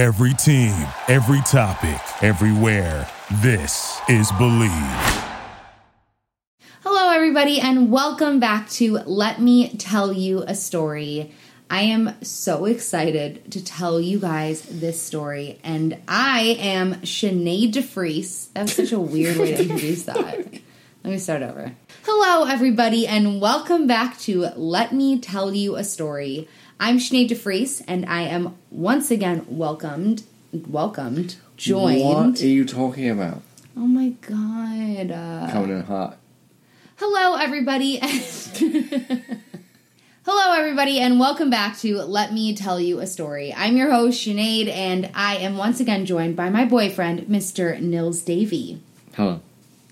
Every team, every topic, everywhere. This is Believe. Hello, everybody, and welcome back to Let Me Tell You a Story. I am so excited to tell you guys this story, and I am Sinead DeFries. That was such a weird way to introduce that. Let me start over. Hello, everybody, and welcome back to Let Me Tell You a Story. I'm Sinead DeFries, and I am once again welcomed, welcomed, joined. What are you talking about? Oh my god. Uh, Coming in hot. Hello, everybody. Hello, everybody, and welcome back to Let Me Tell You a Story. I'm your host, Sinead, and I am once again joined by my boyfriend, Mr. Nils Davey. Hello.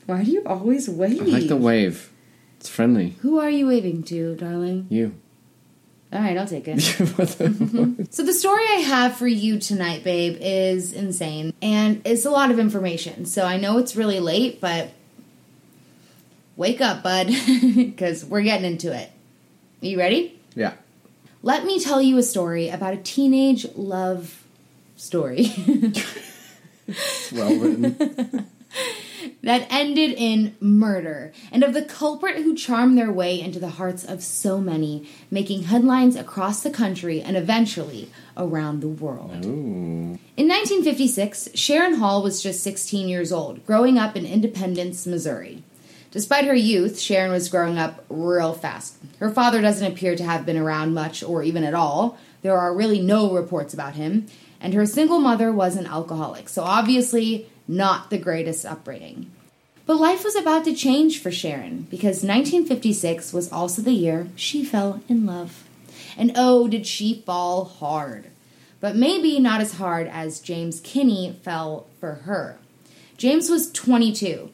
Why do you always wave? I like the wave. It's friendly. Who are you waving to, darling? You. All right, I'll take it. So the story I have for you tonight, babe, is insane and it's a lot of information. So I know it's really late, but wake up, bud, because we're getting into it. Are you ready? yeah. Let me tell you a story about a teenage love story well written. That ended in murder and of the culprit who charmed their way into the hearts of so many, making headlines across the country and eventually around the world. Ooh. In 1956, Sharon Hall was just 16 years old, growing up in Independence, Missouri. Despite her youth, Sharon was growing up real fast. Her father doesn't appear to have been around much or even at all. There are really no reports about him. And her single mother was an alcoholic, so obviously not the greatest upbringing. But life was about to change for Sharon because 1956 was also the year she fell in love. And oh, did she fall hard! But maybe not as hard as James Kinne fell for her. James was 22.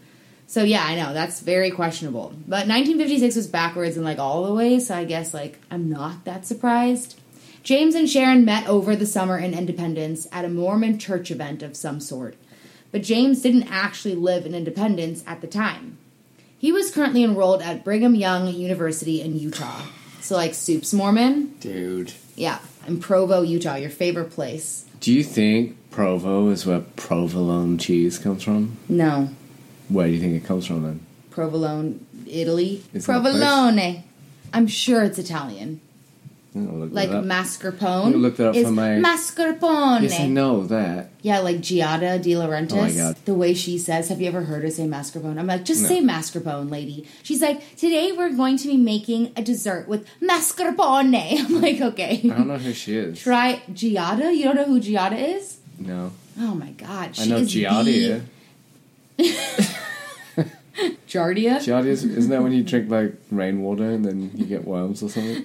So yeah, I know that's very questionable. But 1956 was backwards in like all the ways, so I guess like I'm not that surprised. James and Sharon met over the summer in Independence at a Mormon church event of some sort. But James didn't actually live in Independence at the time. He was currently enrolled at Brigham Young University in Utah. So like Soup's Mormon? Dude. Yeah, in Provo, Utah, your favorite place. Do you think Provo is where provolone cheese comes from? No, Where do you think it comes from then? Provolone, Italy. Is that a place? Provolone. I'm sure it's Italian. Like mascarpone. Look that up is for my- mascarpone. Yes, I know that. Yeah, like Giada De Laurentiis. Oh my God. The way she says, have you ever heard her say mascarpone? I'm like, just No. say mascarpone, lady. She's like, today we're going to be making a dessert with mascarpone. I'm like, okay. I don't know who she is. Try Giada. You don't know who Giada is? No. Oh my god. She I know is Giardia. the- Giardia? Giardia is, isn't that when you drink like rainwater and then you get worms or something?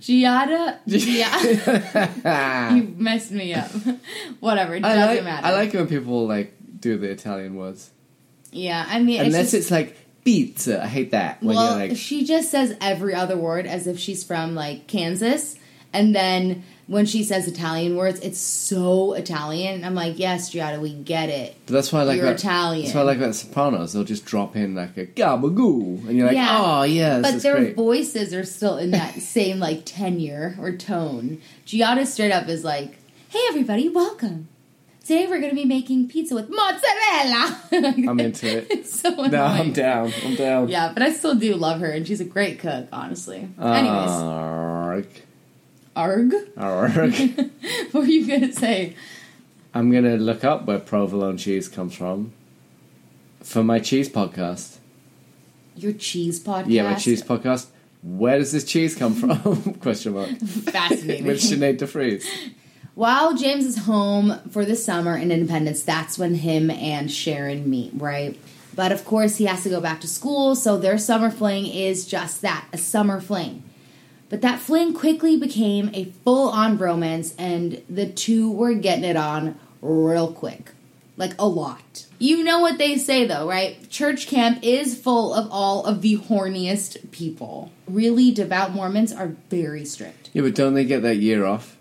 Giada? Giada? you messed me up. Whatever. It I doesn't like, matter. I like when people like do the Italian words. Yeah, I mean, Unless it's, it's, like pizza. I hate that. When well, you're like, she just says every other word as if she's from like Kansas, and then when she says Italian words, it's so Italian. I'm like, yes, Giada, we get it. but that's why I like you're that. Italian. That's why I like that Sopranos. They'll just drop in like a gabagoo, and you're like, Yeah. oh yeah, but their great. voices are still in that same like tenure or tone. Giada straight up is like, "Hey everybody, welcome. Today we're going to be making pizza with mozzarella." I'm into it. It's so annoying. no, I'm down. I'm down. Yeah, but I still do love her, and she's a great cook, honestly. Anyways. Arg. Arg. what were you gonna say? I'm gonna look up where provolone cheese comes from for my cheese podcast. Your cheese podcast. Yeah, my cheese podcast. Where does this cheese come from? Question mark. Fascinating. With Sinead DeFries. While James is home for the summer in Independence, that's when him and Sharon meet, right? But of course, he has to go back to school, so their summer fling is just that a summer fling. But that fling quickly became a full on bromance, and the two were getting it on real quick. Like a lot. You know what they say though, right? Church camp is full of all of the horniest people. Really devout Mormons are very strict. Yeah, but don't they get that year off?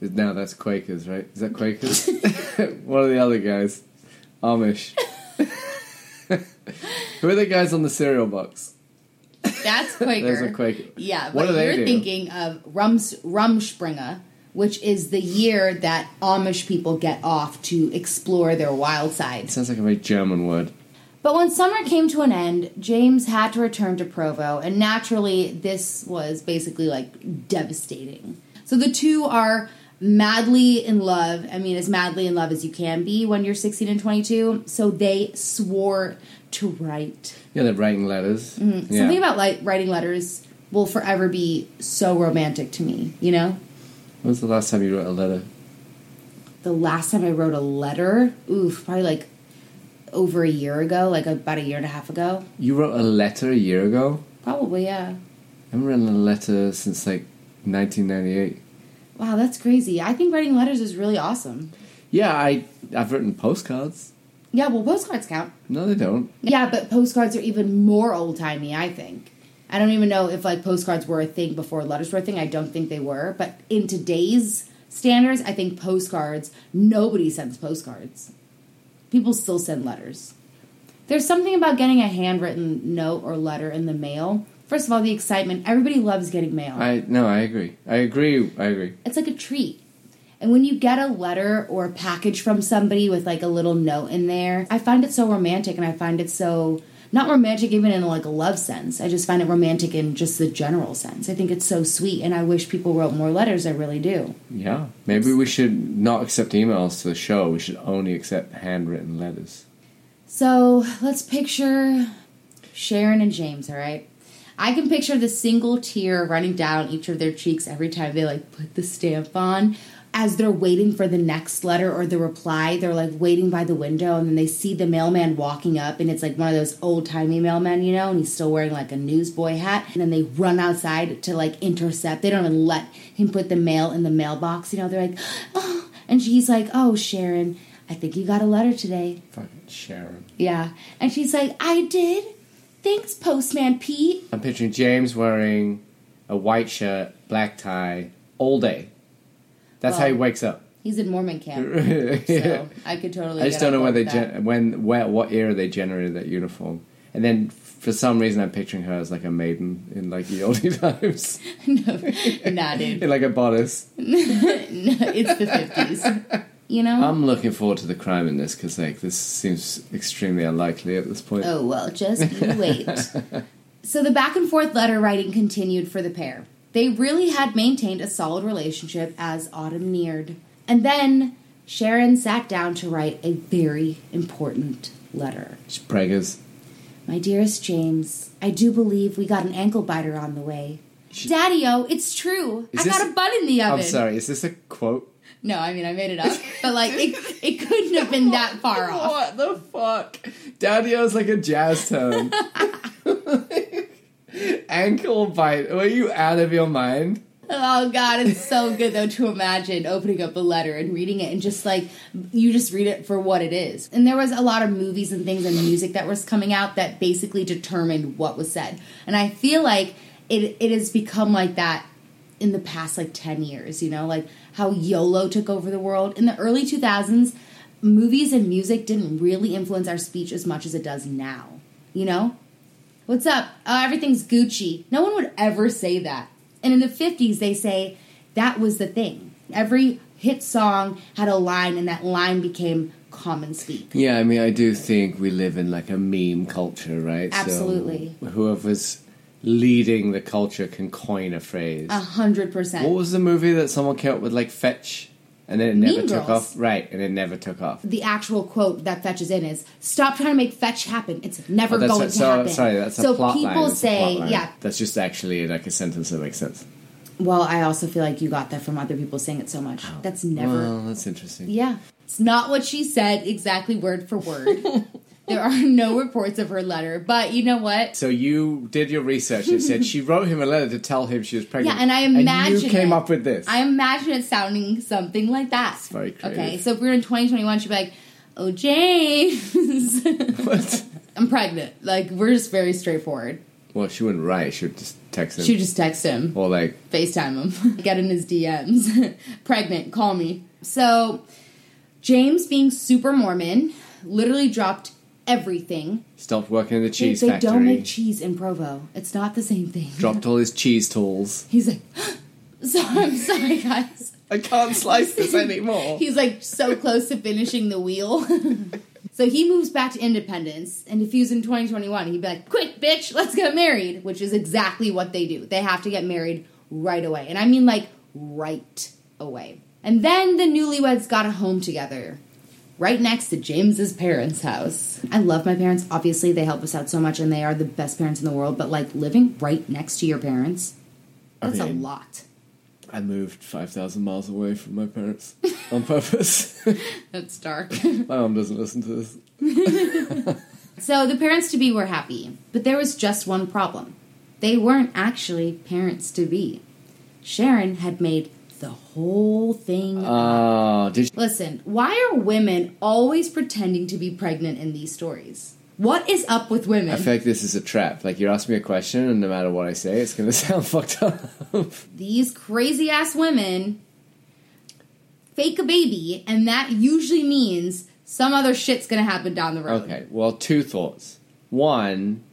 Now that's Quakers, right? Is that Quakers? what are the other guys? Amish. Who are the guys on the cereal box? That's Quaker. There's a Quaker. Yeah, What but you're do? thinking of Rums, Rumspringa, which is the year that Amish people get off to explore their wild side. Sounds like a very German word. But when summer came to an end, James had to return to Provo, and naturally, this was basically like devastating. So the two are madly in love. I mean, as madly in love as you can be when you're 16 and 22. So they swore to write. Yeah, they're writing letters. Mm-hmm. Yeah. Something about like writing letters will forever be so romantic to me, you know? When was the last time you wrote a letter? The last time I wrote a letter, oof, probably like over a year ago, like about a year and a half ago. You wrote a letter a year ago? Probably, yeah. I haven't written a letter since like 1998. Wow, that's crazy. I think writing letters is really awesome. Yeah, I I've written postcards. Yeah, well, postcards count. No, they don't. Yeah, but postcards are even more old timey, I think. I don't even know if like postcards were a thing before letters were a thing. I don't think they were. But in today's standards, I think postcards, nobody sends postcards. People still send letters. There's something about getting a handwritten note or letter in the mail. First of all, the excitement. Everybody loves getting mail. I no, I agree. I agree. I agree. it's like a treat. And when you get a letter or a package from somebody with like a little note in there, I find it so romantic and I find it so not romantic even in like a love sense. I just find it romantic in just the general sense. I think it's so sweet and I wish people wrote more letters. I really do. Yeah, maybe we should not accept emails to the show. We should only accept handwritten letters. So let's picture Sharon and James, all right? I can picture the single tear running down each of their cheeks every time they like put the stamp on. As they're waiting for the next letter or the reply, they're like waiting by the window and then they see the mailman walking up and it's like one of those old timey mailmen, you know, and he's still wearing like a newsboy hat. And then they run outside to like intercept. They don't even let him put the mail in the mailbox, you know, they're like, oh. And she's like, oh, Sharon, I think you got a letter today. Fucking Sharon. Yeah. And she's like, I did. Thanks, Postman Pete. I'm picturing James wearing a white shirt, black tie, all day. That's how he wakes up. He's in Mormon camp. Yeah. So I could totally. I just don't know when they gen- when where what era they generated that uniform. And then for some reason I'm picturing her as like a maiden in like the oldie times. no, nah, dude. in like a bodice. no, it's the 50s. You know? I'm looking forward to the crime in this because like this seems extremely unlikely at this point. oh, well, just you wait. so the back and forth letter writing continued for the pair. They really had maintained a solid relationship as autumn neared. And then Sharon sat down to write a very important letter. Preggers. My dearest James, I do believe we got an ankle biter on the way. Daddy-o, it's true. Is I this- got a bun in the oven. I'm sorry, is this a quote? No, I mean I made it up, but like it, it couldn't have been that far off. What the fuck? Daddy-o's like a jazz tone. Ankle bite. Were you out of your mind? Oh god, it's so good though to imagine opening up a letter and reading it and just like you just read it for what it is. And there was a lot of movies and things and music that was coming out that basically determined what was said. And I feel like it it has become like that in the past like 10 years, you know, like how YOLO took over the world. In the early 2000s, movies and music didn't really influence our speech as much as it does now, you know? What's up? Oh, everything's Gucci. No one would ever say that. And in the 50s, they say that was the thing. Every hit song had a line, and that line became common speak. Yeah, I mean, I do think we live in like a meme culture, right? So Absolutely. whoever's leading the culture can coin a phrase. A hundred percent. What was the movie that someone came up with, like fetch, and then it never Mean took Girls. off? Right, and it never took off. The actual quote that fetches in is "Stop trying to make fetch happen. It's never Oh, going a- to so, happen." Sorry, that's a so plot people line. That's a say, "Yeah." That's just actually like a sentence that makes sense. Well, I also feel like you got that from other people saying it so much. Oh. That's never. Well, that's interesting. Yeah. It's not what she said exactly word for word. there are no reports of her letter, but you know what? So you did your research and said she wrote him a letter to tell him she was pregnant. Yeah, and I And imagine you came it. up with this. I imagine it sounding something like that. It's very creative. Okay, so if we were in 2021, she'd be like, "Oh, James, What? I'm pregnant." Like we're just very straightforward. Well, she wouldn't write. She would just text him. She would just text him, or like, FaceTime him, get in his DMs. pregnant, call me. So James, being super Mormon, literally dropped everything. stopped working in the They, cheese they factory. don't make cheese in Provo. It's not the same thing. dropped all his cheese tools. He's like, so I'm sorry, guys. I can't slice this anymore. He's like so close to finishing the wheel. so he moves back to Independence, and if he was in 2021, he'd be like, "Quick, bitch, let's get married," which is exactly what they do. They have to get married right away, and I mean like right away. And then the newlyweds got a home together. Right next to James's parents' house. I love my parents. Obviously, they help us out so much and they are the best parents in the world, but like living right next to your parents, that's Okay. a lot. I moved 5,000 miles away from my parents on purpose. That's dark. my mom doesn't listen to this. So the parents to be were happy, but there was just one problem. They weren't actually parents to be. Sharon had made the whole thing. Oh, did you? Listen, why are women always pretending to be pregnant in these stories? What is up with women? I feel like this is a trap. Like, you ask me a question, and no matter what I say, it's going to sound fucked up. these crazy ass women fake a baby, and that usually means some other shit's gonna happen down the road. Okay, well, two thoughts. One,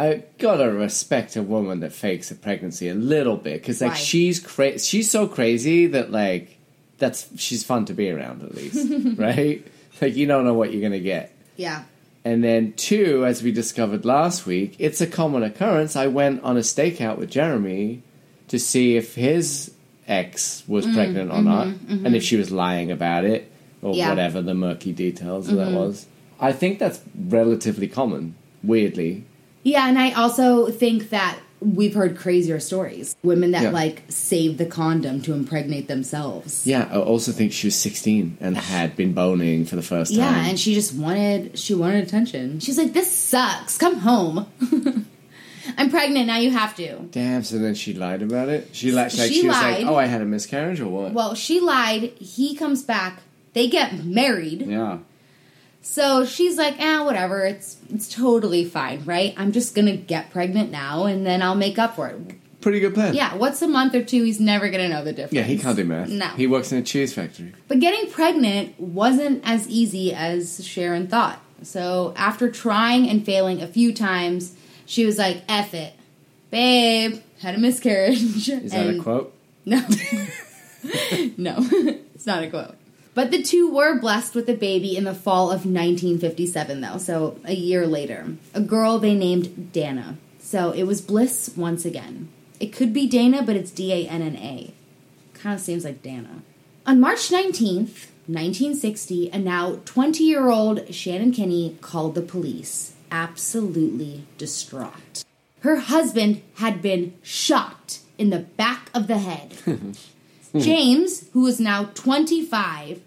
I gotta respect a woman that fakes a pregnancy a little bit because, like, Why? she's cra- she's so crazy that like that's she's fun to be around at least, right? Like, you don't know what you're gonna get. Yeah. And then two, as we discovered last week, it's a common occurrence. I went on a stakeout with Jeremy to see if his ex was Mm, pregnant or not, and if she was lying about it or mm-hmm, Yeah. Mm-hmm. whatever the murky details of that was. I think that's relatively common. Weirdly, Yeah, and I also think that we've heard crazier stories. Women that Yeah. like save the condom to impregnate themselves. yeah. I also think she was sixteen and had been boning for the first time. Yeah, and she just wanted she wanted attention. She's like, "This sucks. Come home. I'm pregnant now. You have to." Damn. So then she lied about it. She like, like She she, was like, "Oh, I had a miscarriage or what?" Well, she lied. He comes back. They get married. yeah. So she's like, "Ah, whatever. It's it's totally fine, right? I'm just gonna get pregnant now, and then I'll make up for it." Pretty good plan. Yeah, what's a month or two? He's never gonna know the difference. Yeah, he can't do math. No. He works in a cheese factory. But getting pregnant wasn't as easy as Sharon thought. So after trying and failing a few times, she was like, F it. Babe, had a miscarriage. Is that a quote? No. no, it's not a quote. But the two were blessed with a baby in the fall of 1957, though, so a year later. A girl they named Dana. So it was bliss once again. It could be Dana, but it's D A N N A. Kind of seems like Dana. On March 19th, 1960, a now 20 year old Shannon Kinne called the police, absolutely distraught. Her husband had been shot in the back of the head. Hmm. James, who was now 25,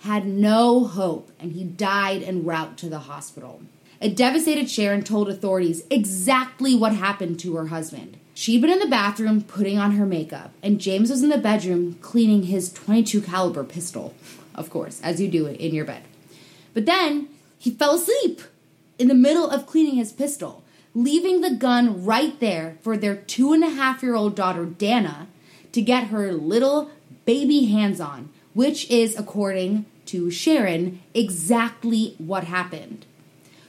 had no hope and he died en route to the hospital. A devastated Sharon told authorities exactly what happened to her husband. She'd been in the bathroom putting on her makeup, and James was in the bedroom cleaning his 22 caliber pistol, of course, as you do it in your bed. But then he fell asleep in the middle of cleaning his pistol, leaving the gun right there for their two and a half year old daughter, Dana, to get her little baby hands on, which is, according to Sharon, exactly what happened.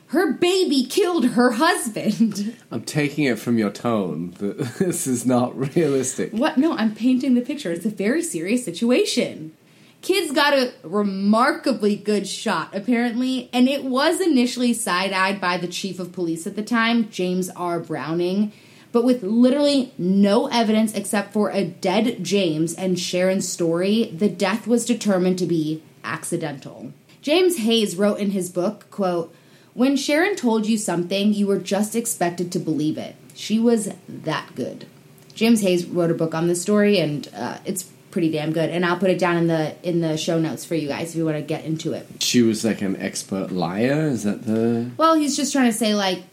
Her baby killed her husband. I'm taking it from your tone that this is not realistic. What? No, I'm painting the picture. It's a very serious situation. Kids got a remarkably good shot, apparently, and it was initially side eyed by the chief of police at the time, James R. Browning. But with literally no evidence except for a dead James and Sharon's story, the death was determined to be accidental. James Hayes wrote in his book, quote, When Sharon told you something, you were just expected to believe it. She was that good. James Hayes wrote a book on this story, and uh, it's pretty damn good. And I'll put it down in the in the show notes for you guys if you want to get into it. She was like an expert liar. Is that the? Well, he's just trying to say like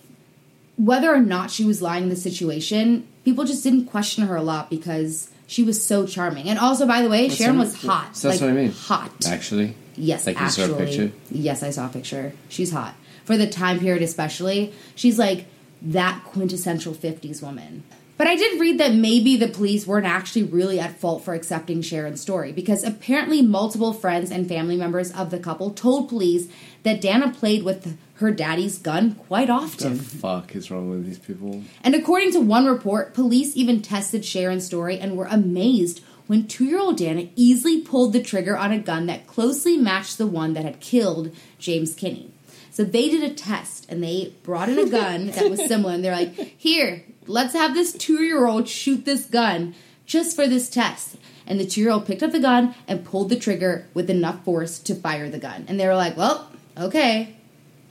whether or not she was lying in the situation, people just didn't question her a lot because she was so charming. And also, by the way, Sharon what- was hot. so that's like, what I mean. Hot. Actually, Yes, Like you saw a actually. picture? Yes, I saw a picture. She's hot. For the time period especially, she's like that quintessential 50s woman. But I did read that maybe the police weren't actually really at fault for accepting Sharon's story because apparently multiple friends and family members of the couple told police that Dana played with her daddy's gun quite often. What the fuck is wrong with these people? And according to one report, police even tested Sharon's story and were amazed when two year old Dana easily pulled the trigger on a gun that closely matched the one that had killed James Kinne. So they did a test and they brought in a gun that was similar and they're like, here, let's have this two year old shoot this gun just for this test. And the two year old picked up the gun and pulled the trigger with enough force to fire the gun. And they were like, well, okay.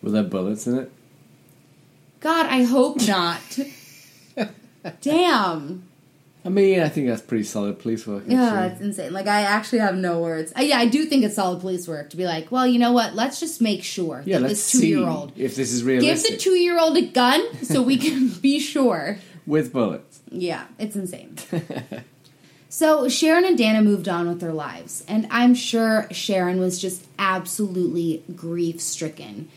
Were there bullets in it? God, I hope not. Damn. I mean, I think that's pretty solid police work. Yeah, actually. it's insane. Like, I actually have no words. Yeah, I do think it's solid police work to be like, well, you know what? Let's just make sure yeah. that Let's this two see year old if this is give realistic the two year old a gun so we can be sure. with bullets. Yeah, it's insane. so Sharon and Dana moved on with their lives, and I'm sure Sharon was just absolutely grief stricken.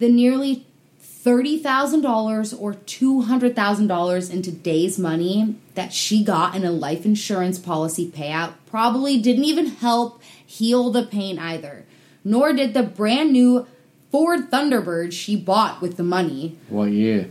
The nearly $30,000 or $200,000 in today's money that she got in a life insurance policy payout probably didn't even help heal the pain either. Nor did the brand new Ford Thunderbird she bought with the money. What year?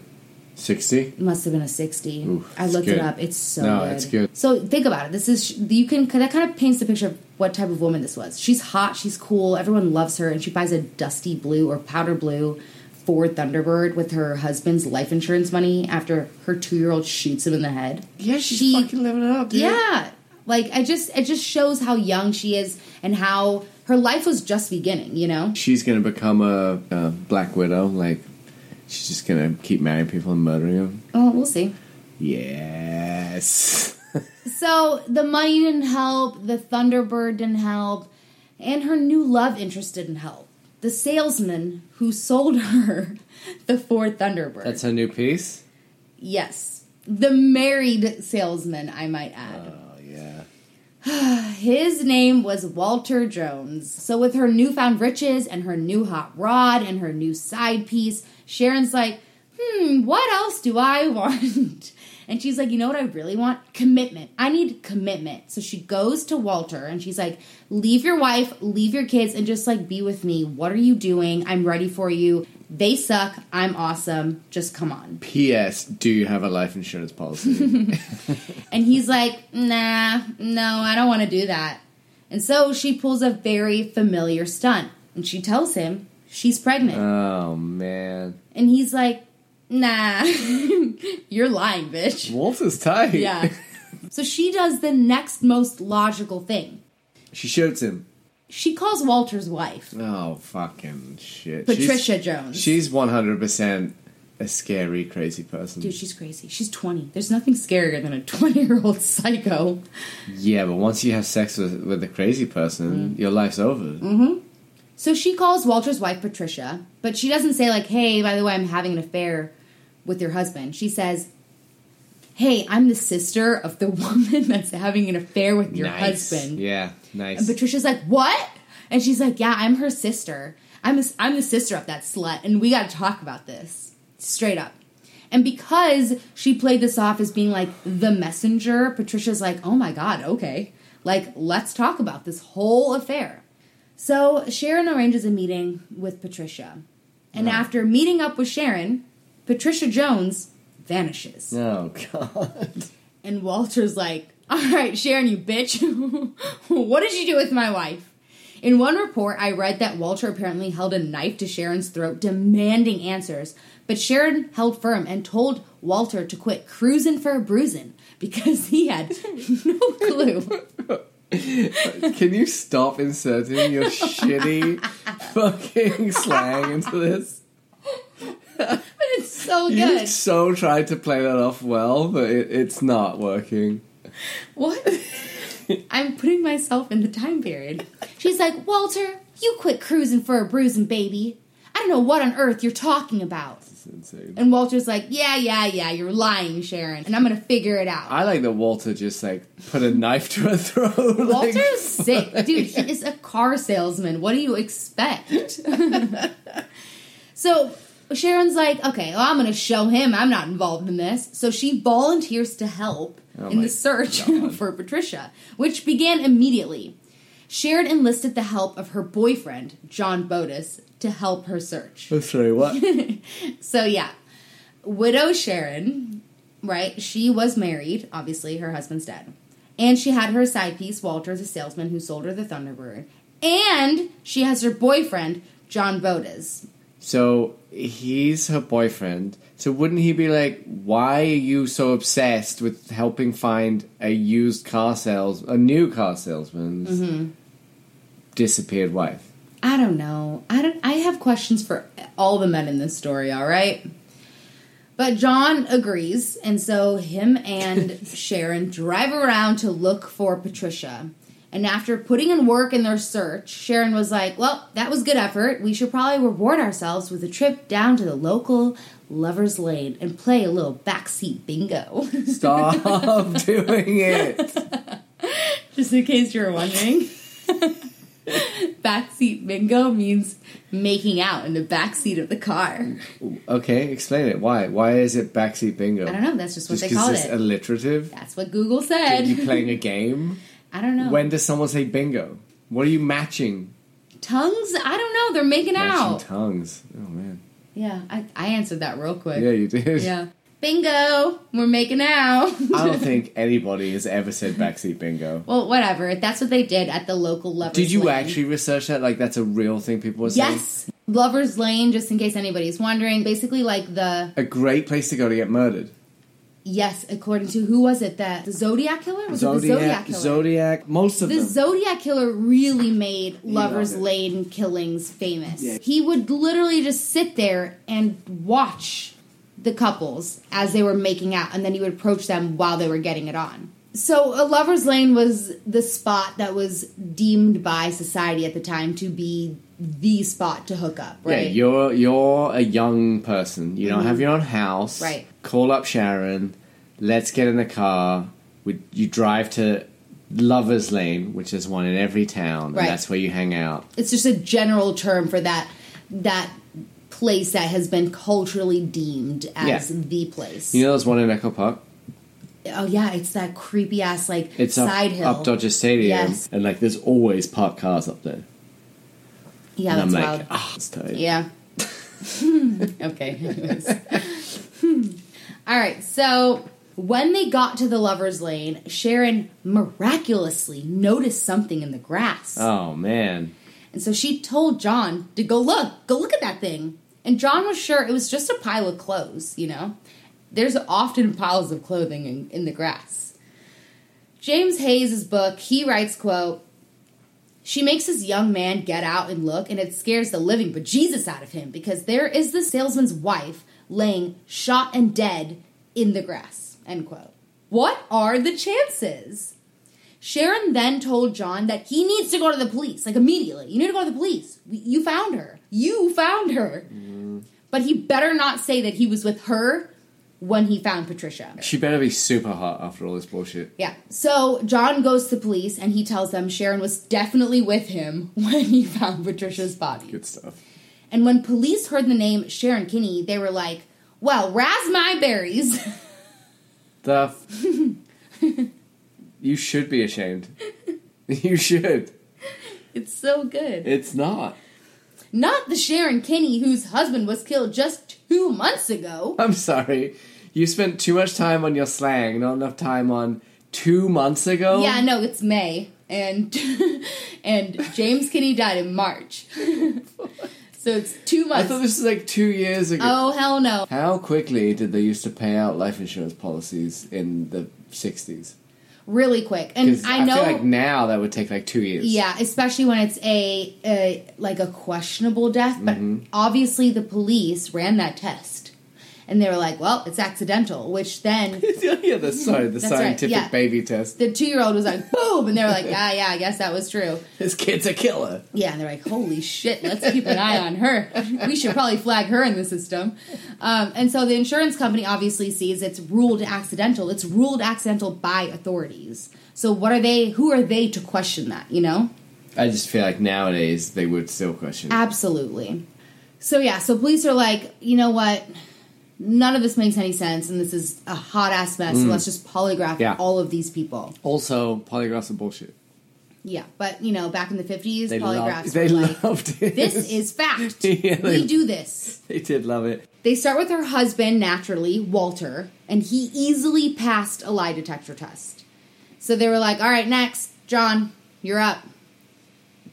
Sixty. Must have been a 60. Oof, I it's looked it up. It's so No, good. it's good. So think about it. This is you can that kind of paints the picture of what type of woman this was. She's hot, she's cool, everyone loves her, and she buys a dusty blue or powder blue Ford Thunderbird with her husband's life insurance money after her two year old shoots him in the head. Yeah, she's She- fucking living it up. Dude. Yeah. Like I just it just shows how young she is and how her life was just beginning, you know? She's gonna become a, a black widow. Like she's just gonna keep marrying people and murdering them. Oh, we'll see. Yes. So the money didn't help, the Thunderbird didn't help, and her new love interest didn't help. The salesman who sold her the Ford Thunderbird. That's her new piece. yes. The married salesman, I might add. Oh yeah. His name was Walter Jones. So, with her newfound riches and her new hot rod and her new side piece, Sharon's like, hmm, what else do I want? And she's like, you know what I really want? Commitment. I need commitment. So she goes to Walter and she's like, leave your wife, leave your kids, and just like be with me. What are you doing? I'm ready for you. They suck. I'm awesome. Just come on. P.S. Do you have a life insurance policy? And he's like, nah, no, I don't want to do that. And so she pulls a very familiar stunt and she tells him she's pregnant. oh man. and he's like, nah, you're lying, bitch. Walter's tight. Yeah. so she does the next most logical thing. she shoots him. She calls Walter's wife, Oh fucking shit. Patricia She's, Jones. she's one hundred percent a scary, crazy person. Dude, she's crazy. She's 20. There's nothing scarier than a 20 year old psycho. yeah, but once you have sex with with a crazy person, Mm. your life's over. So she calls Walter's wife Patricia, but she doesn't say, like, hey, by the way, I'm having an affair with your husband. She says, hey, I'm the sister of the woman that's having an affair with your nice. husband. Yeah, nice. And Patricia's like, what? And she's like, yeah, I'm her sister. I'm, a, I'm the sister of that slut, and we got to talk about this. Straight up. And because she played this off as being like the messenger, Patricia's like, oh my god, okay. Like, let's talk about this whole affair. So Sharon arranges a meeting with Patricia. And Right. after meeting up with Sharon, Patricia Jones vanishes. oh god. And Walter's like, All right, Sharon, you bitch. what did you do with my wife? In one report, I read that Walter apparently held a knife to Sharon's throat, demanding answers. But Sharon held firm and told Walter to quit cruising for a bruising because he had no clue. Can you stop inserting your shitty fucking slang into this? But it's so You good. so tried to play that off well, but it, it's not working. What? I'm putting myself in the time period. She's like, Walter, you quit cruising for a bruising, baby. I don't know what on earth you're talking about. It's insane. And Walter's like, yeah, yeah, yeah, you're lying, Sharon, and I'm gonna figure it out. I like that Walter just like put a knife to her throat. like- Walter's sick. Dude, he is a car salesman. What do you expect? so Sharon's like, okay, well, I'm gonna show him I'm not involved in this. So she volunteers to help Oh in the search God. for Patricia, which began immediately. Sharon enlisted the help of her boyfriend, John Bodis, to help her search. Oh, sorry, what? So yeah, widow Sharon, right? She was married. Obviously, her husband's dead, And she had her side piece, Walter, the salesman who sold her the Thunderbird. And she has her boyfriend, John Bodas. So he's her boyfriend. So wouldn't he be like, why are you so obsessed with helping find a used car sales, a new car salesman's Mm-hmm. Disappeared wife? I don't know. I don't I have questions for all the men in this story, all right? But John agrees, and so him and Sharon drive around to look for Patricia. And after putting in work in their search, Sharon was like, Well, that was good effort. We should probably reward ourselves with a trip down to the local Lover's Lane and play a little backseat bingo. Stop doing it. Just in case you were wondering. backseat bingo means making out in the backseat of the car. Okay, explain it. Why? Why is it backseat bingo? I don't know. That's just what Just they it's it. alliterative? That's what Google said. Are you playing a game? I don't know. When does someone say bingo? What are you matching? Tongues? I don't know. They're making Matching out. tongues. Oh man. yeah, I, I answered that real quick. Yeah, you did. Yeah. Bingo! We're making out. I don't think anybody has ever said backseat bingo. well, whatever. That's what they did at the local lovers. Did you Lane. actually research that? Like that's a real thing people were saying? Yes. Lovers Lane, just in case anybody's wondering, basically like the A great place to go to get murdered. yes, according to who was it? That the Zodiac killer was it the Zodiac Zodiac, killer? Zodiac, most of them. The them. Zodiac killer really made Lovers. Lane killings famous. Yeah. He would literally just sit there and watch the couples as they were making out, and then he would approach them while they were getting it on. So, a Lovers Lane was the spot that was deemed by society at the time to be the spot to hook up, Yeah, right? Mm-hmm. you're you're a young person. You don't have your own house. Right. Call up Sharon. Let's get in the car. We, you drive to Lovers Lane, which is one in every town, Right. and that's where you hang out. it's just a general term for that that place that has been culturally deemed as Yeah. the place. You know, there's one in Echo Park. Oh yeah, it's that creepy ass like It's up, side hill. up Dodger Stadium, Yes. and like there's always parked cars up there. Yeah, and that's I'm wild. like, ah, it's tight. Yeah. okay. All right. So when they got to the lovers' lane, Sharon miraculously noticed something in the grass, Oh man, and so she told John to go look. Go look at that thing. And John was sure it was just a pile of clothes. You know, there's often piles of clothing in, in the grass. James Hayes' book, he writes, quote, she makes this young man get out and look, and it scares the living bejesus out of him because there is the salesman's wife laying shot and dead in the grass. End quote. What are the chances? Sharon then told John that he needs to go to the police, like immediately. You need to go to the police. You found her. You found her. But he better not say that he was with her when he found Patricia. she better be super hot after all this bullshit. Yeah. So John goes to police and he tells them Sharon was definitely with him when he found Patricia's body. Good stuff. And when police heard the name Sharon Kinne, they were like, well, raz my berries. The f- you should be ashamed. You should. it's so good. It's not. Not the Sharon Kinne whose husband was killed just two months ago. I'm sorry. You spent too much time on your slang, not enough time on two months ago. Yeah, no, it's May. And and James Kinne died in March. so it's two months. I thought this was like two years ago. oh, hell no. How quickly did they used to pay out life insurance policies in the 60s? Really quick. And I I, know. feel like now that would take like two years. Yeah, especially when it's a, a like a questionable death. But Mm-hmm. obviously, the police ran that test, and they were like, "Well, it's accidental." Which then yeah, that's sorry, the That's right, scientific yeah. baby test. the two year old was like, "Boom!" and they were like, "Ah, yeah, I guess that was true." This kid's a killer. Yeah, and they're like, "Holy shit, let's keep an eye on her. We should probably flag her in the system." Um, and so the insurance company obviously sees it's ruled accidental. It's ruled accidental by authorities. So what are they? Who are they to question that? You know? I just feel like nowadays they would still question. it. Absolutely. So yeah, so police are like, you know what? None of this makes any sense, and this is a hot ass mess. So let's just polygraph Mm. Yeah. all of these people. Also, polygraphs are bullshit. Yeah, but you know, back in the fifties, They polygraphs loved, they were like, loved it. "This is fact. Yeah, they- we do this." They did love it. They start with her husband, naturally, Walter, and he easily passed a lie detector test. So they were like, all right, next, John, you're up.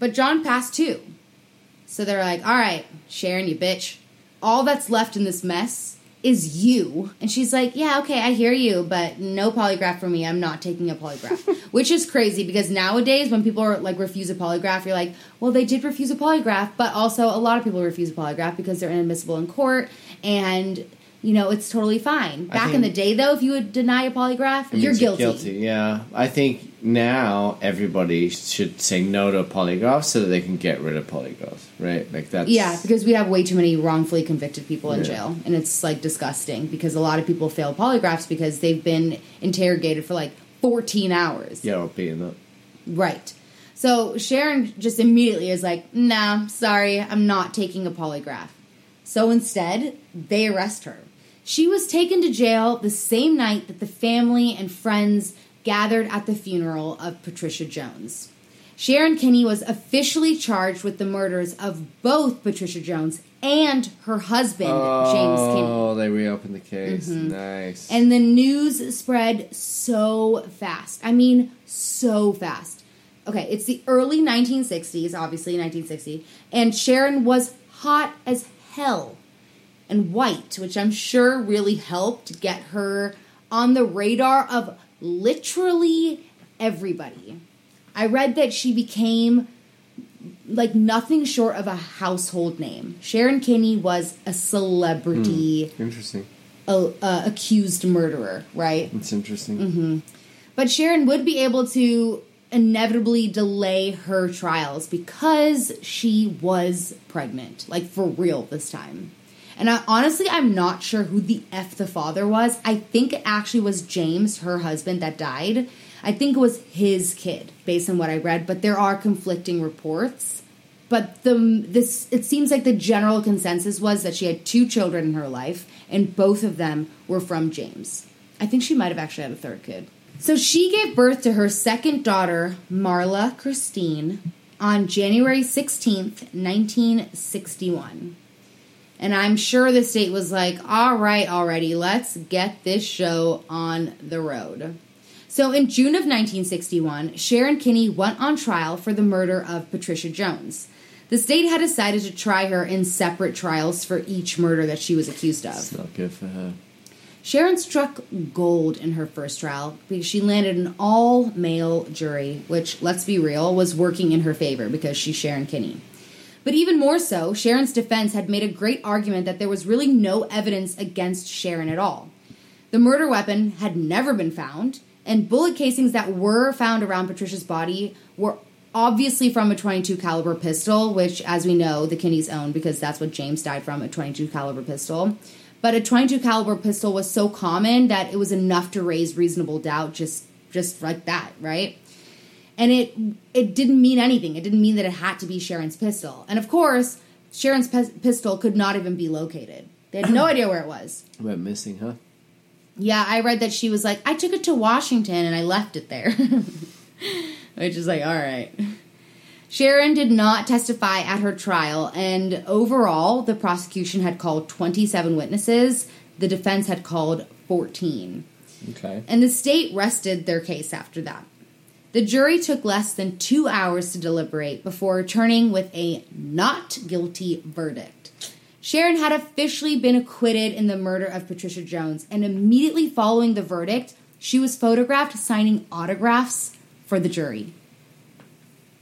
But John passed too. So they're like, all right, Sharon, you bitch. All that's left in this mess is you. And she's like, yeah, okay, I hear you, but no polygraph for me. I'm not taking a polygraph. Which is crazy because nowadays when people are like refuse a polygraph, you're like, well, they did refuse a polygraph, but also a lot of people refuse a polygraph because they're inadmissible in court and you know, it's totally fine. Back in the day, though, if you would deny a polygraph, you're means guilty. Yeah, I think now everybody should say no to polygraphs so that they can get rid of polygraphs, right? Like that's Yeah, because we have way too many wrongfully convicted people in Yeah. jail, and it's like disgusting because a lot of people fail polygraphs because they've been interrogated for like 14 hours. yeah, or being up. Right. So Sharon just immediately is like, nah, sorry, I'm not taking a polygraph. So instead, they arrest her. She was taken to jail the same night that the family and friends gathered at the funeral of Patricia Jones. Sharon Kinne was officially charged with the murders of both Patricia Jones and her husband, James oh, Kinne. Oh, they reopened the case. Mm-hmm. Nice. And the news spread so fast. I mean, so fast. Okay, it's the early 1960s, obviously 1960, and Sharon was hot as hell and white, which I'm sure really helped get her on the radar of literally everybody. I read that she became like nothing short of a household name. Sharon Kinne was a celebrity interesting. a, a accused murderer, right? It's interesting. Mm-hmm. But Sharon would be able to inevitably delay her trials because she was pregnant, like for real this time. And I, honestly, I'm not sure who the F the father was. I think it actually was James, her husband, that died. I think it was his kid, based on what I read, but there are conflicting reports. But the this it seems like the general consensus was that she had two children in her life, and both of them were from James. I think she might have actually had a third kid. So she gave birth to her second daughter, Marla Christine, on January 16th, 1961. And I'm sure the state was like, all right, already, let's get this show on the road. So in June of 1961, Sharon Kinne went on trial for the murder of Patricia Jones. The state had decided to try her in separate trials for each murder that she was accused of. It's not good for her. Sharon struck gold in her first trial because she landed an all male jury, which, let's be real, was working in her favor because she's Sharon Kinne. But even more so, Sharon's defense had made a great argument that there was really no evidence against Sharon at all. The murder weapon had never been found, and bullet casings that were found around Patricia's body were obviously from a 22 caliber pistol, which as we know, the Kinnes owned because that's what James died from, a 22 caliber pistol. But a 22 caliber pistol was so common that it was enough to raise reasonable doubt just just like that, right? And it it didn't mean anything. It didn't mean that it had to be Sharon's pistol. And of course, Sharon's pes- pistol could not even be located. They had no idea where it was. Went missing, huh? Yeah, I read that she was like, I took it to Washington and I left it there. Which is like, all right. Sharon did not testify at her trial, and overall, the prosecution had called 27 witnesses. The defense had called 14. Okay. And the state rested their case after that. The jury took less than two hours to deliberate before returning with a not guilty verdict. Sharon had officially been acquitted in the murder of Patricia Jones, and immediately following the verdict, she was photographed signing autographs for the jury.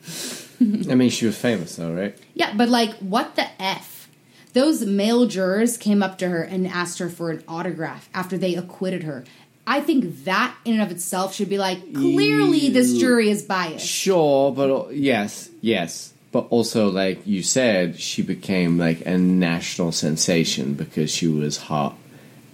I mean, she was famous, though, right? Yeah, but like, what the F? Those male jurors came up to her and asked her for an autograph after they acquitted her. I think that in and of itself should be like, clearly this jury is biased. Sure, but yes, yes. But also, like you said, she became like a national sensation because she was hot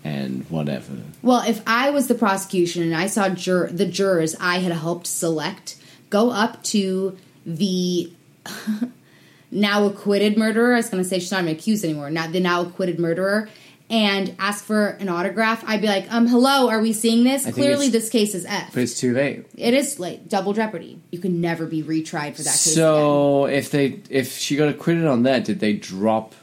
and whatever. Well, if I was the prosecution and I saw jur- the jurors I had helped select go up to the now acquitted murderer, I was going to say she's not even accused anymore, not the now acquitted murderer, and ask for an autograph, I'd be like, um, hello, are we seeing this? think Clearly, this case is F. But it's too late. It is like double jeopardy. You can never be retried for that case. again. So if they if she got acquitted on that, did they drop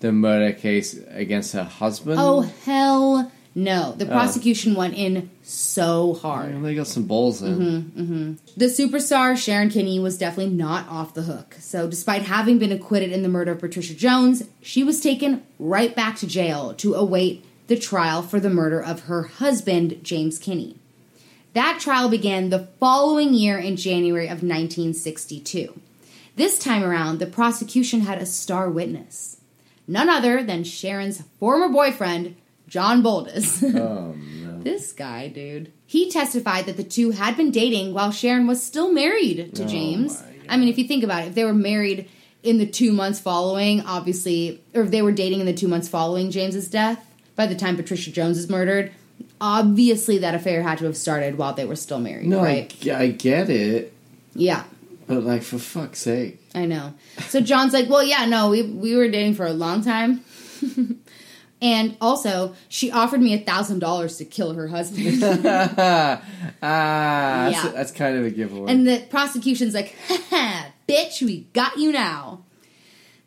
the murder case against her husband? Oh hell No, the prosecution went in so hard. Well, they got some balls in. Mm-hmm. The superstar Sharon Kinne was definitely not off the hook. So, despite having been acquitted in the murder of Patricia Jones, she was taken right back to jail to await the trial for the murder of her husband, James Kinne. That trial began the following year in January of 1962. This time around, the prosecution had a star witness. None other than Sharon's former boyfriend, John Boldizs. Oh no. This guy, dude. He testified that the two had been dating while Sharon was still married to Oh James. I mean, if you think about it, if they were married in the two months following, obviously, or if they were dating in the two months following James's death, by the time Patricia Jones is murdered, obviously that affair had to have started while they were still married, No, right? I, I get it, Yeah. but like for fuck's sake. I know. So John's like, well, yeah, no, we we were dating for a long time. and also, she offered me a thousand dollars to kill her husband. ah, that's, Yeah. that's kind of a giveaway. and the prosecution's like, bitch, we got you now.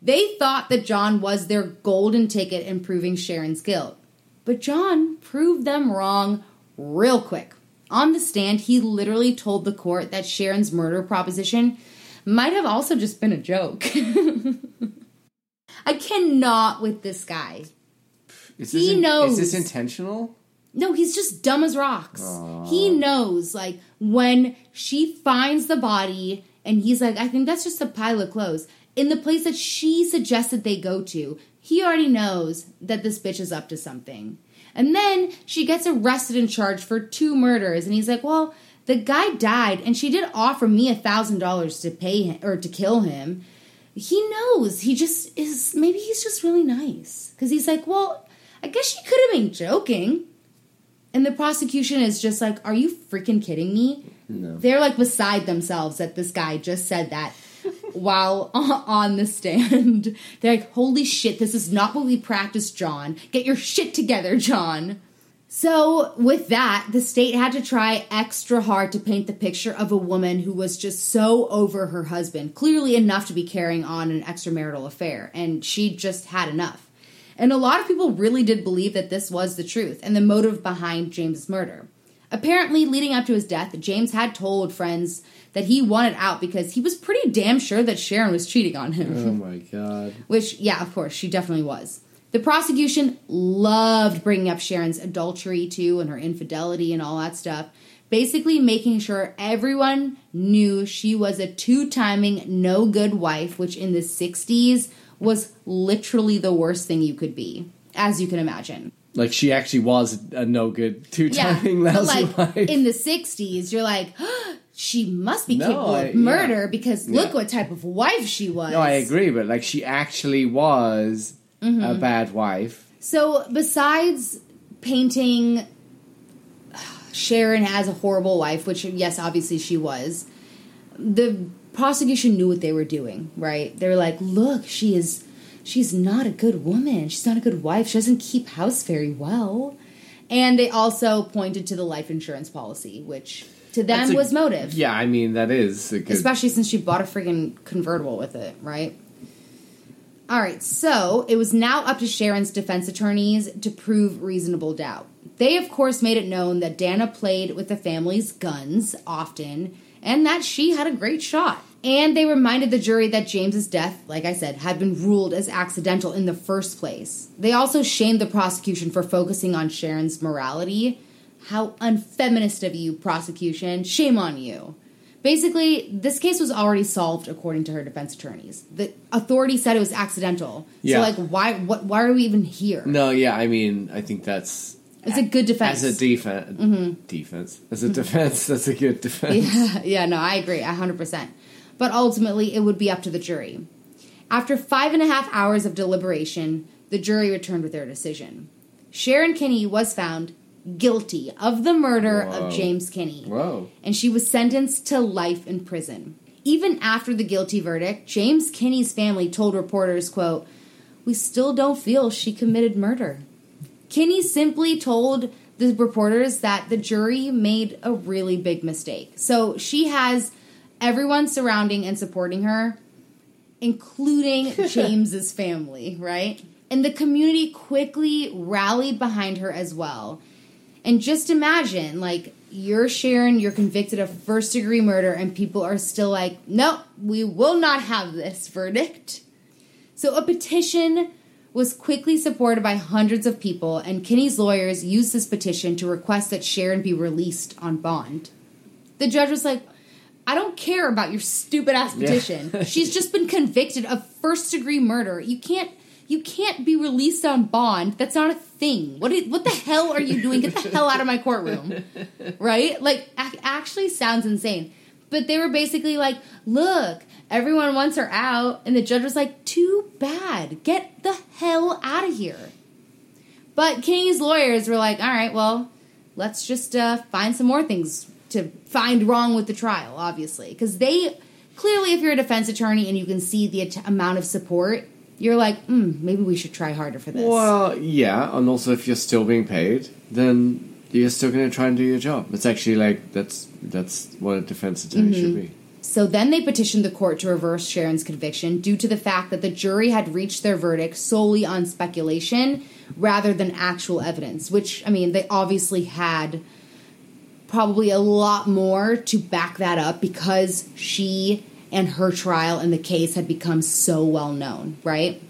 They thought that John was their golden ticket in proving Sharon's guilt. But John proved them wrong real quick. On the stand, he literally told the court that Sharon's murder proposition might have also just been a joke. I cannot with this guy. Is he in- knows. Is this intentional? No, he's just dumb as rocks. Aw. He knows, like, when she finds the body and he's like, I think that's just a pile of clothes. In the place that she suggested they go to, he already knows that this bitch is up to something. And then she gets arrested and charged for two murders. And he's like, Well, the guy died and she did offer me a thousand dollars to pay him or to kill him. He knows. He just is maybe he's just really nice. Because he's like, Well, I guess she could have been joking. And the prosecution is just like, Are you freaking kidding me? No. They're like beside themselves that this guy just said that while on the stand. They're like, Holy shit, this is not what we practice, John. Get your shit together, John. So, with that, the state had to try extra hard to paint the picture of a woman who was just so over her husband, clearly enough to be carrying on an extramarital affair, and she just had enough. And a lot of people really did believe that this was the truth and the motive behind James' murder. Apparently, leading up to his death, James had told friends that he wanted out because he was pretty damn sure that Sharon was cheating on him. Oh my god. Which, yeah, of course, she definitely was. The prosecution loved bringing up Sharon's adultery, too, and her infidelity and all that stuff. Basically, making sure everyone knew she was a two timing, no good wife, which in the 60s was literally the worst thing you could be, as you can imagine. Like she actually was a no good two timing lousy like wife. in the 60s, you're like, she must be No, capable I- of murder yeah. because look Yeah. what type of wife she was. no, I agree, but like she actually was Mm-hmm. a bad wife. So, besides painting Sharon as a horrible wife, which, yes, obviously she was, the prosecution knew what they were doing, right? They were like, look, she is. She's not a good woman. She's not a good wife. She doesn't keep house very well. And they also pointed to the life insurance policy, which to them a- was motive. Yeah, I mean that is a good. Especially since she bought a freaking convertible with it, right? All right, so it was now up to Sharon's defense attorneys to prove reasonable doubt. They, of course, made it known that Dana played with the family's guns often and that she had a great shot. And they reminded the jury that James's death, like I said, had been ruled as accidental in the first place. They also shamed the prosecution for focusing on Sharon's morality. How unfeminist of you, prosecution. Shame on you. Basically, this case was already solved according to her defense attorneys. The authority said it was accidental. Yeah. So like why what why are we even here? no, yeah, I mean I think that's It's a good mm-hmm. defense. as a defense. Defense as a defense. That's a good defense. Yeah, yeah, no, I agree, hundred percent. But ultimately, it would be up to the jury. After five and a half hours of deliberation, the jury returned with their decision. Sharon Kinne was found guilty of the murder Whoa. of James Kinne, Whoa. and she was sentenced to life in prison. Even after the guilty verdict, James Kinne's family told reporters, quote, "We still don't feel she committed murder." Kinne simply told the reporters that the jury made a really big mistake. So she has everyone surrounding and supporting her, including James's family, right? And the community quickly rallied behind her as well. And just imagine, like, you're Sharon, you're convicted of first degree murder, and people are still like, no, we will not have this verdict. So a petition was quickly supported by hundreds of people, and Kinne's lawyers used this petition to request that Sharon be released on bond. The judge was like, I don't care about your stupid ass petition. Yeah. She's just been convicted of first degree murder. You can't you can't be released on bond. That's not a thing. What is, what the hell are you doing? Get the hell out of my courtroom. Right? Like actually sounds insane. But they were basically like, "Look, everyone wants her out." And the judge was like, "Too bad. Get the hell out of here." But Kinne's lawyers were like, "All right, well, let's just uh, find some more things to find wrong with the trial, obviously, because they clearly, if you're a defense attorney and you can see the amount of support, you're like, mm, maybe we should try harder for this. Well, yeah, and also if you're still being paid, then you're still going to try and do your job. It's actually like that's that's what a defense attorney mm-hmm. should be. So then they petitioned the court to reverse Sharon's conviction due to the fact that the jury had reached their verdict solely on speculation rather than actual evidence, which I mean, they obviously had probably a lot more to back that up because she and her trial and the case had become so well known, right?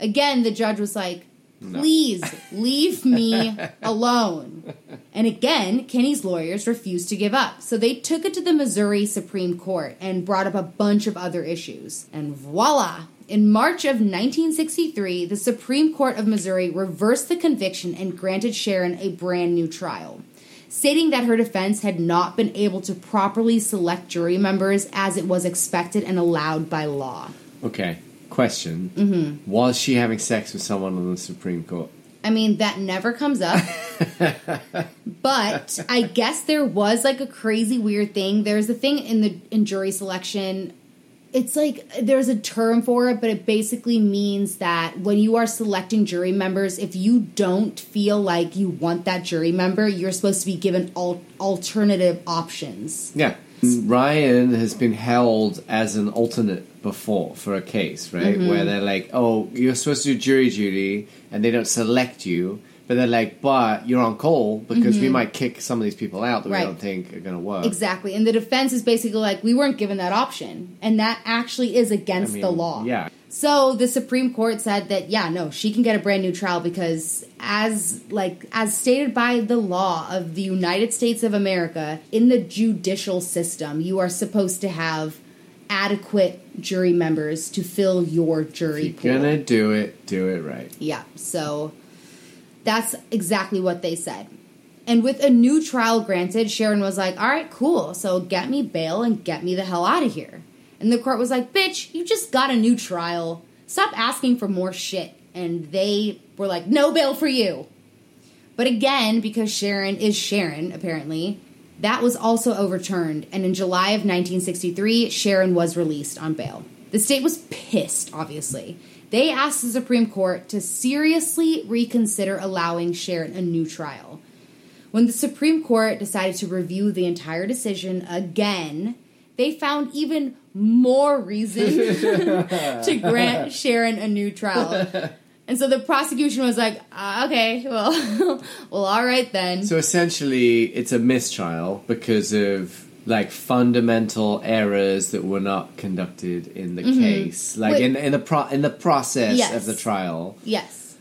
Again, the judge was like, please no. leave me alone. And again, Kinne's lawyers refused to give up. So they took it to the Missouri Supreme Court and brought up a bunch of other issues. And voila! In March of 1963, the Supreme Court of Missouri reversed the conviction and granted Sharon a brand new trial stating that her defense had not been able to properly select jury members as it was expected and allowed by law. Okay, question. Mm-hmm. Was she having sex with someone on the Supreme Court? I mean, that never comes up. but I guess there was like a crazy weird thing. There's a thing in the in jury selection it's like there's a term for it, but it basically means that when you are selecting jury members, if you don't feel like you want that jury member, you're supposed to be given al- alternative options. Yeah. Ryan has been held as an alternate before for a case, right? Mm-hmm. Where they're like, oh, you're supposed to do jury duty, and they don't select you but they're like, but you're on call because mm-hmm. we might kick some of these people out that right. we don't think are going to work. Exactly. And the defense is basically like, we weren't given that option. And that actually is against I mean, the law. Yeah. So the Supreme Court said that yeah, no, she can get a brand new trial because as like as stated by the law of the United States of America, in the judicial system, you are supposed to have adequate jury members to fill your jury if you're pool. gonna do it, do it right. Yeah. So that's exactly what they said. And with a new trial granted, Sharon was like, all right, cool. So get me bail and get me the hell out of here. And the court was like, bitch, you just got a new trial. Stop asking for more shit. And they were like, no bail for you. But again, because Sharon is Sharon, apparently, that was also overturned. And in July of 1963, Sharon was released on bail. The state was pissed, obviously. They asked the Supreme Court to seriously reconsider allowing Sharon a new trial. When the Supreme Court decided to review the entire decision again, they found even more reason to grant Sharon a new trial. And so the prosecution was like, uh, okay, well, well, all right then. So essentially, it's a mistrial because of like fundamental errors that were not conducted in the mm-hmm. case, like Wait. in in the pro in the process yes. of the trial. Yes,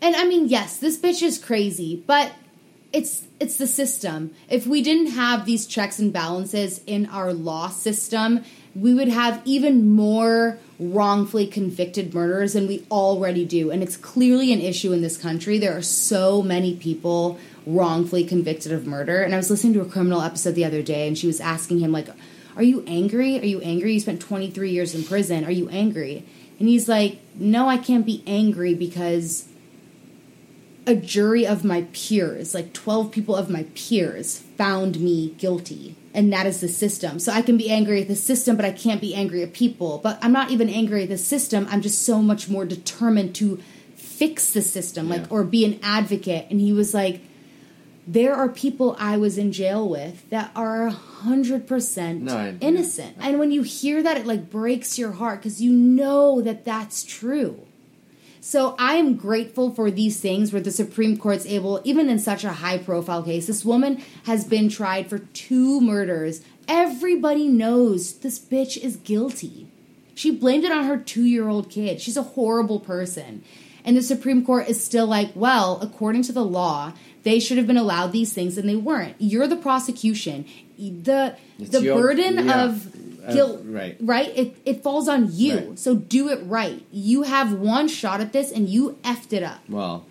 and I mean, yes, this bitch is crazy, but it's it's the system. If we didn't have these checks and balances in our law system, we would have even more wrongfully convicted murderers than we already do, and it's clearly an issue in this country. There are so many people wrongfully convicted of murder. And I was listening to a criminal episode the other day, and she was asking him, like, Are you angry? Are you angry? You spent 23 years in prison. Are you angry? And he's like, No, I can't be angry because a jury of my peers, like 12 people of my peers, found me guilty. And that is the system. So I can be angry at the system, but I can't be angry at people. But I'm not even angry at the system. I'm just so much more determined to fix the system, like, yeah. or be an advocate. And he was like, there are people I was in jail with that are 100% no, innocent. And when you hear that, it like breaks your heart because you know that that's true. So I am grateful for these things where the Supreme Court's able, even in such a high profile case, this woman has been tried for two murders. Everybody knows this bitch is guilty. She blamed it on her two year old kid. She's a horrible person. And the Supreme Court is still like, well, according to the law, they should have been allowed these things and they weren't. You're the prosecution. The It's the your- burden yeah. of Uh, right. right? It it falls on you. Right. So do it right. You have one shot at this and you effed it up. Well,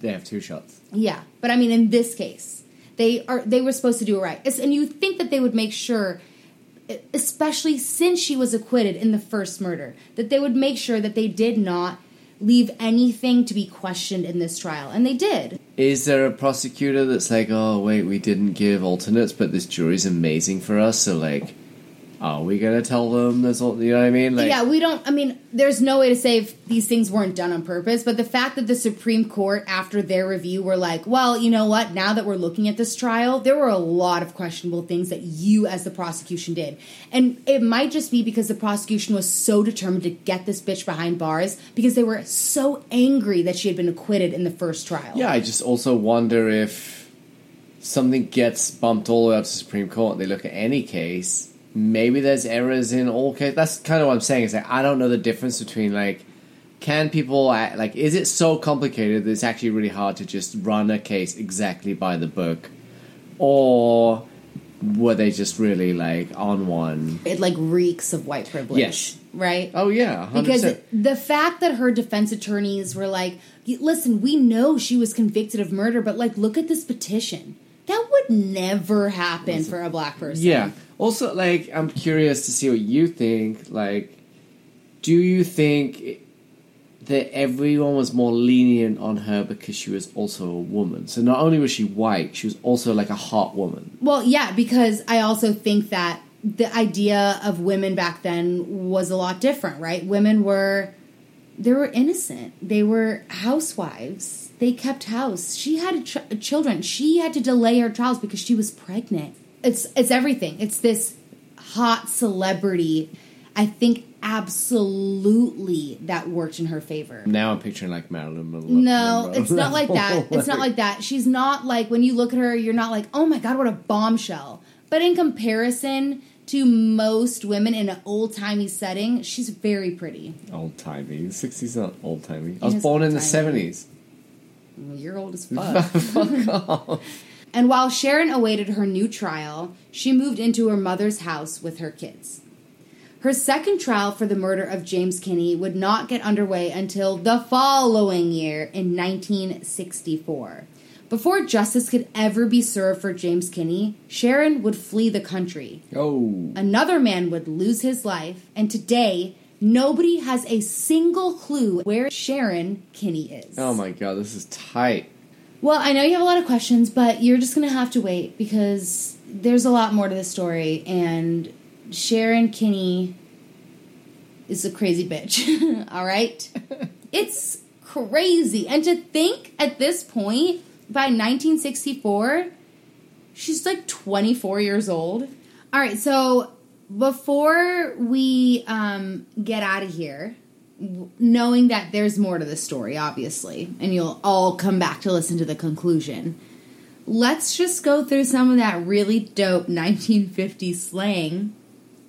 they have two shots. Yeah, but I mean, in this case, they are they were supposed to do it right, It's- and you think that they would make sure, especially since she was acquitted in the first murder, that they would make sure that they did not leave anything to be questioned in this trial, and they did. Is there a prosecutor that's like, oh wait, we didn't give alternates, but this jury's amazing for us, so like, are we gonna tell them this? All, you know what I mean? Like, yeah, we don't. I mean, there's no way to say if these things weren't done on purpose, but the fact that the Supreme Court, after their review, were like, well, you know what? Now that we're looking at this trial, there were a lot of questionable things that you, as the prosecution, did. And it might just be because the prosecution was so determined to get this bitch behind bars because they were so angry that she had been acquitted in the first trial. Yeah, I just also wonder if something gets bumped all the way up to the Supreme Court and they look at any case, maybe there's errors in all cases. That's kind of what I'm saying. Is like I don't know the difference between like can people like is it so complicated that it's actually really hard to just run a case exactly by the book, or were they just really like on one? It like reeks of white privilege. Yes. Right? Oh yeah, 100%. Because the fact that her defense attorneys were like, listen, we know she was convicted of murder, but like, look at this petition. That would never happen for a black person. Yeah. Also, like, I'm curious to see what you think. Like, do you think that everyone was more lenient on her because she was also a woman? So not only was she white, she was also like a hot woman. Well, yeah, because I also think that the idea of women back then was a lot different, right? Women were they were innocent. They were housewives. They kept house. She had ch- children. She had to delay her trials because she was pregnant. It's it's everything. It's this hot celebrity. I think absolutely that worked in her favor. Now I'm picturing like Marilyn Monroe. No, Monroe it's not like that. It's not like that. She's not like when you look at her, you're not like, oh my god, what a bombshell. But in comparison to most women in an old timey setting, she's very pretty. Old timey. 60s not old timey. I was born in the. 70s. You're old as fuck. And while Sharon awaited her new trial, she moved into her mother's house with her kids. Her second trial for the murder of James Kinne would not get underway until the following year in 1964. Before justice could ever be served for James Kinne, Sharon would flee the country. Oh. Another man would lose his life, and today, nobody has a single clue where Sharon Kinne is. Oh my god, this is tight. Well, I know you have a lot of questions, but you're just going to have to wait because there's a lot more to the story, and Sharon Kinne is a crazy bitch. All right? it's crazy. And to think at this point, by 1964, she's like 24 years old. All right, so before we um, get out of here, knowing that there's more to the story, obviously, and you'll all come back to listen to the conclusion, let's just go through some of that really dope 1950s slang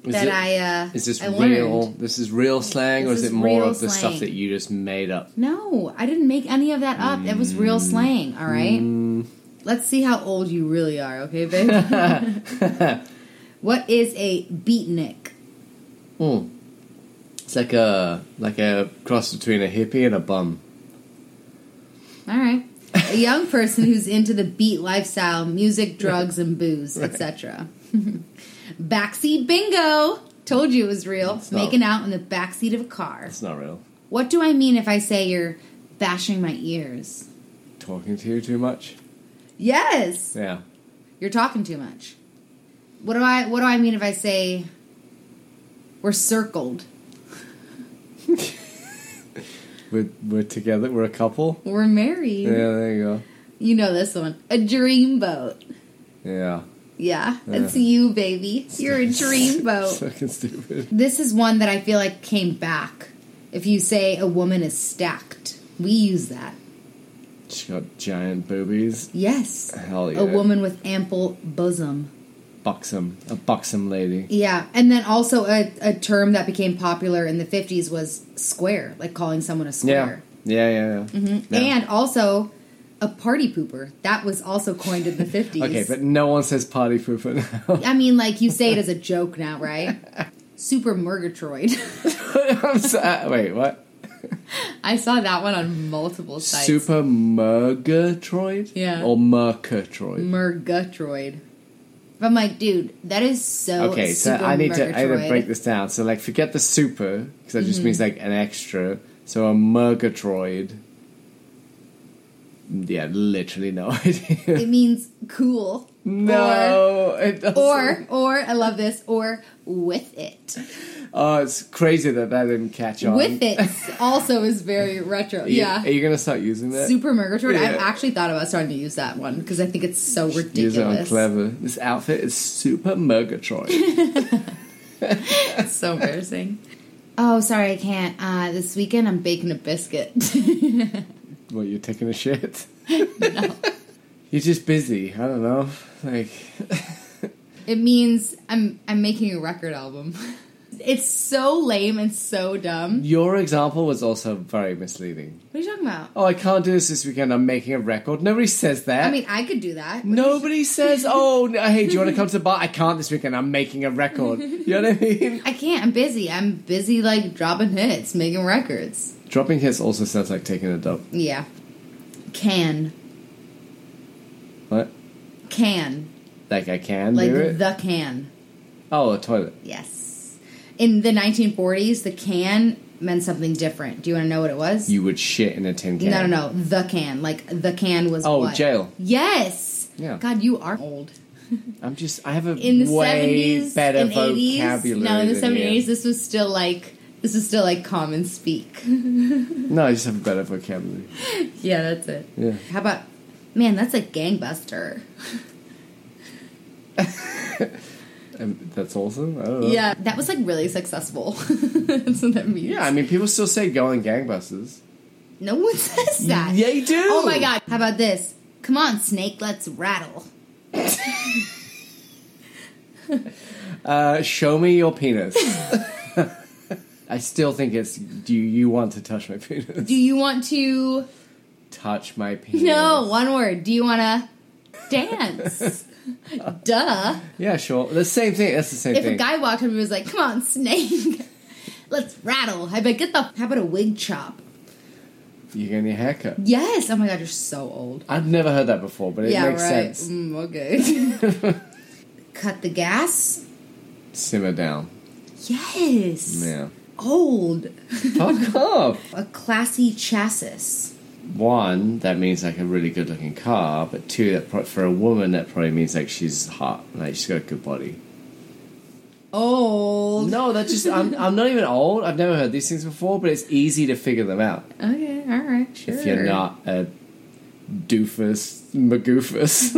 Is that it- I uh, Is this I real? learned. This is real slang, or is is it more of the stuff that you just made up? No, I didn't make any of that up. That was real slang, all right? Let's see how old you really are, okay, babe? what is a beatnik? Hmm. It's like a like a cross between a hippie and a bum. All right. A young person who's into the beat lifestyle, music, drugs, and booze, etc. backseat bingo. Told you it was real. Making out in the backseat of a car. It's not real. What do I mean if I say you're bashing my ears? Talking to you too much. Yes. Yeah. You're talking too much. What do I what do I mean if I say we're circled? We're we're together. We're a couple. We're married. Yeah. There you go. You know this one. A dream boat. Yeah. Yeah, it's Yeah. you, baby. You're a dreamboat. Fucking stupid. this is one that I feel like came back. If you say a woman is stacked. We use that. She got giant boobies. Yes. Hell yeah. A woman with ample bosom. Buxom. A buxom lady. Yeah, and then also a, a term that became popular in the 50s was square, like calling someone a square. Yeah, yeah, yeah. Yeah. And also a party pooper. That was also coined in the 50s. Okay, but no one says party pooper now. I mean, like, you say it as a joke now, right? Super Murgatroyd. I'm so, uh, wait, what? I saw that one on multiple sites. Super Murgatroyd? Yeah. Or Murgatroyd? Murgatroyd. But I'm like, dude, that is so. Okay, so I need to I need to break this down. So like, forget the super because that Mm-hmm. just means like an extra. So a Murgatroyd. Yeah, literally no idea. It means cool. no, it doesn't. Or, or, I love this, or with it. Oh, it's crazy that that didn't catch on. With it also is very retro. Yeah. are you gonna start using that? Super Murgatroyd. I've actually thought about starting to use that one because I think it's so Use it on ridiculous. clever. This outfit is super Murgatroyd. It's so embarrassing. Oh, sorry, I can't. Uh, this weekend I'm baking a biscuit. well, you're taking a shit. No. You're just busy. I don't know. Like, it means I'm I'm making a record album. It's so lame and so dumb. your example was also very misleading. What are you talking about? Oh, I can't do this this weekend. I'm making a record. Nobody says that. I mean, I could do that. Nobody says, "Oh, hey, do you want to come to the bar?" I can't this weekend. I'm making a record. You know what I mean? I can't. I'm busy. I'm busy like dropping hits, making records. Dropping hits also sounds like taking a dub. Yeah. Can. What? Can. Like I can Like do it? the can. oh, a toilet. Yes. In the 1940s, the can meant something different. Do you want to know what it was? You would shit in a tin can. No, no, no. The can. Like the can was Oh, what? jail. Yes. Yeah. God, you are old. I'm just. I have a In the way 70s better and 80s. vocabulary. No, in the than you. 70s, this was still like this is still like common speak. No, I just have a better vocabulary. yeah, that's it. Yeah. How about man? That's a gangbuster. Um, that's awesome. I don't know. Yeah, that was like really successful. that means. Yeah, I mean, people still say going gangbusters. no one says that. Yeah, you do. Oh my god! How about this? Come on, Snake, let's rattle. Uh, show me your penis. I still think it's. Do you want to touch my penis? Do you want to? touch my penis? No, one word. Do you want to dance? Duh. Yeah, sure. The same thing. That's the same If thing. If a guy walked up and was like, "Come on, Snake, let's rattle," I'd be like, "Get the how about a wig chop?" you getting a haircut. Yes. Oh my god, you're so old. I've never heard that before, but it yeah, makes right. sense. Mm, okay. Cut the gas. Simmer down. Yes. Yeah. Old. Fuck off. A classy chassis. One, that means like a really good looking car, but two, that pro- for a woman, that probably means like she's hot, like she's got a good body. Old. No, that's just, I'm, I'm not even old. I've never heard these things before, but it's easy to figure them out Okay. All right. Sure. if you're not a doofus, magoofus.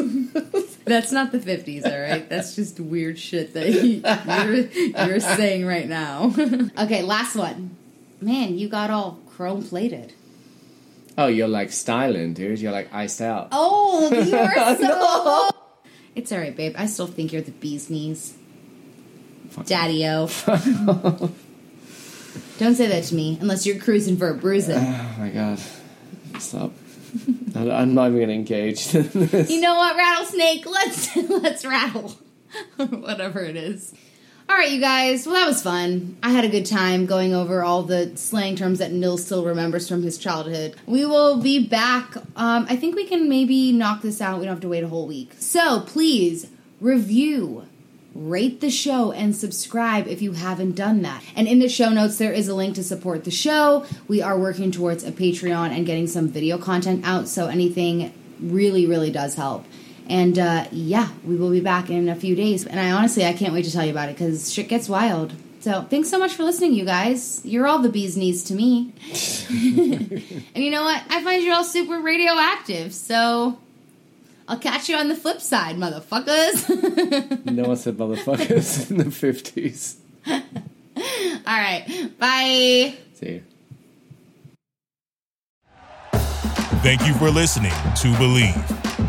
That's not the 50s, all right? That's just weird shit that you, you're, you're saying right now. okay, last one. Man, you got all chrome plated. Oh, you're like styling, dude. You're like iced out. Oh, you are so. It's all right, babe. I still think you're the bee's knees. Daddy O. Don't say that to me unless you're cruising for a bruising. Oh my god. Stop. I'm not even going to engage in this. You know what, rattlesnake? Let's let's rattle. Whatever it is. All right, you guys. Well, that was fun. I had a good time going over all the slang terms that Nil still remembers from his childhood. We will be back. Um, I think we can maybe knock this out. We don't have to wait a whole week. So please review, rate the show, and subscribe if you haven't done that. And in the show notes, there is a link to support the show. We are working towards a Patreon and getting some video content out. So anything really, really does help. And uh, yeah, we will be back in a few days. And I honestly, I can't wait to tell you about it because shit gets wild. So thanks so much for listening, you guys. You're all the bee's knees to me. and you know what? I find you're all super radioactive. So I'll catch you on the flip side, motherfuckers. No one said motherfuckers in the 50s. all right. Bye. See you. Thank you for listening to Bleav.